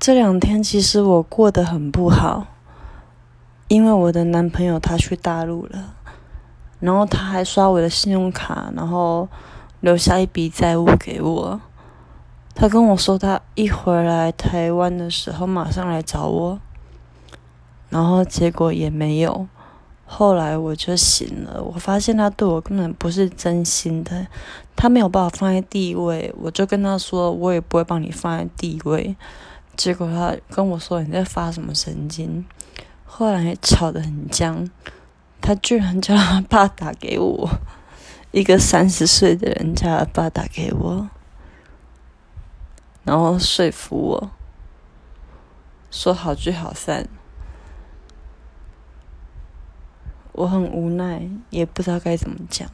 这两天其实我过得很不好，因为我的男朋友他去大陆了，然后他还刷我的信用卡，然后留下一笔债务给我。他跟我说他一回来台湾的时候马上来找我，然后结果也没有。后来我就醒了，我发现他对我根本不是真心的，他没有把我放在第一位，我就跟他说，我也不会帮你放在第一位。结果他跟我说你在发什么神经，后来吵得很僵，他居然叫他爸打给我，一个三十岁的人叫他爸打给我，然后说服我说好聚好散。我很无奈，也不知道该怎么讲。